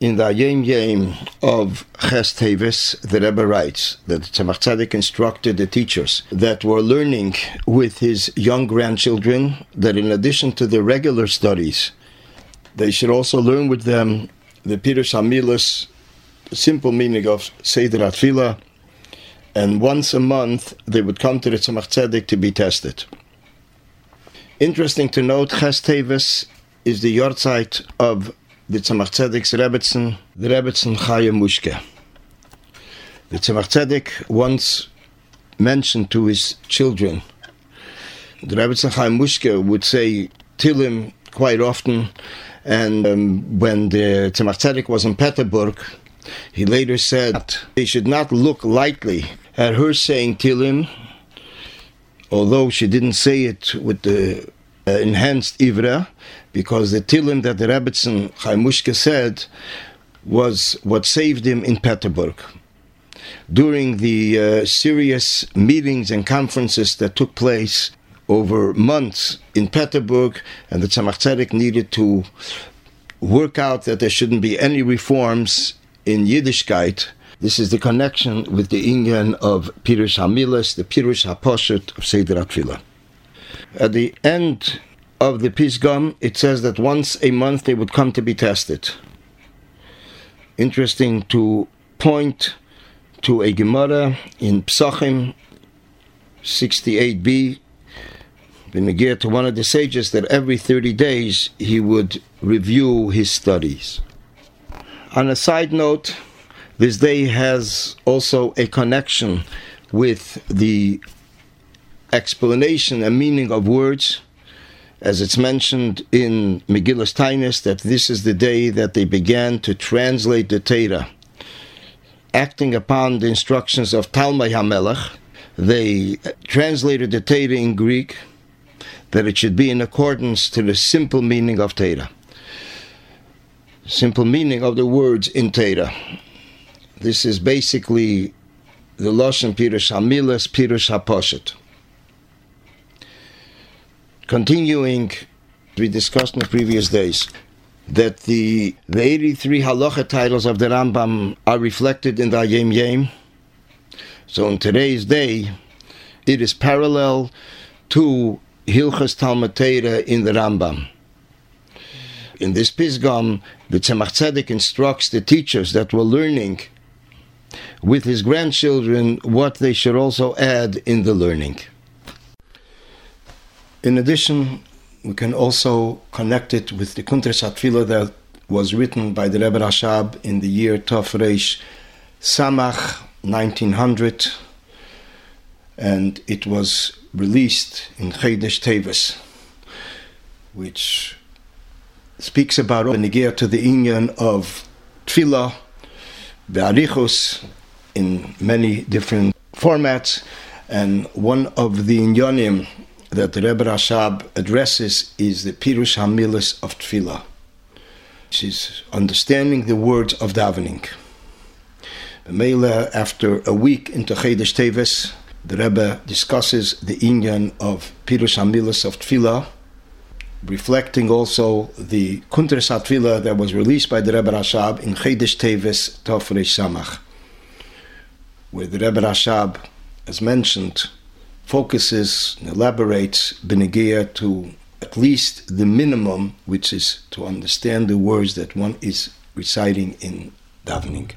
In the Yom Yom of Ches Teves, the Rebbe writes that Tzemach Tzedek instructed the teachers that were learning with his young grandchildren that in addition to the regular studies, they should also learn with them the Pirush the simple meaning of Seder Atfilah, and once a month they would come to the Tzemach Tzedek to be tested. Interesting to note, Ches Teves is the yahrzeit of the Tzemach Tzedek's Rebbetzin, the Rebbetzin Chaya Mushke. The Tzemach Tzedek once mentioned to his children, the Rebbetzin Chaya Mushke would say Tilim quite often, and um, when the Tzemach Tzedek was in Peterburg, he later said they should not look lightly at her saying Tilim, although she didn't say it with the enhanced Ivra, because the Tilim that the Rebbetzin Chaya Mushke said was what saved him in Peterburg. During the uh, serious meetings and conferences that took place over months in Peterburg, and the Tzemach Tzedek needed to work out that there shouldn't be any reforms in Yiddishkeit. This is the connection with the Inyan of Pirush Hamilas, the Pirush HaPoshet of Seder Atfilah. At the end of the Pisgam, it says that once a month they would come to be tested. Interesting to point to a Gemara in Psachim 68b, Benegir to one of the sages that every 30 days he would review his studies. On a side note, this day has also a connection with the explanation and meaning of words, as it's mentioned in Megillus Tainus, that this is the day that they began to translate the Torah. Acting upon the instructions of Talmai HaMelech, they translated the Torah in Greek, that it should be in accordance to the simple meaning of Torah. Simple meaning of the words in Torah. This is basically the Lashon Pirush Hamilas, Pirush HaPoshet. Continuing, we discussed in the previous days that the, the 83 halacha titles of the Rambam are reflected in the Yom Yom. So in today's day, it is parallel to Hilchas Talmud Torah in the Rambam. In this Pisgam, the Tzemach Tzedek instructs the teachers that were learning with his grandchildren what they should also add in the learning. In addition, we can also connect it with the Kuntras Atfilah that was written by the Rebbe Rashab in the year Tov Reish Samach 1900, and it was released in Chedesh Teves, which speaks about the Negir to the Inyan of Tfilah, the Arichos, in many different formats, and one of the Inyanim that the Rebbe Rashab addresses is the Pirush Hamilas of Tfilah, which is understanding the words of davening. Mele, after a week into Chedesh Teves, the Rebbe discusses the Inyan of Pirush Hamilas of Tfilah, reflecting also the Kuntres Tfilah that was released by the Rebbe Rashab in Chedesh Teves Tof Reish Samach, where the Rebbe Rashab, as mentioned, focuses and elaborates Benegia to at least the minimum, which is to understand the words that one is reciting in davening.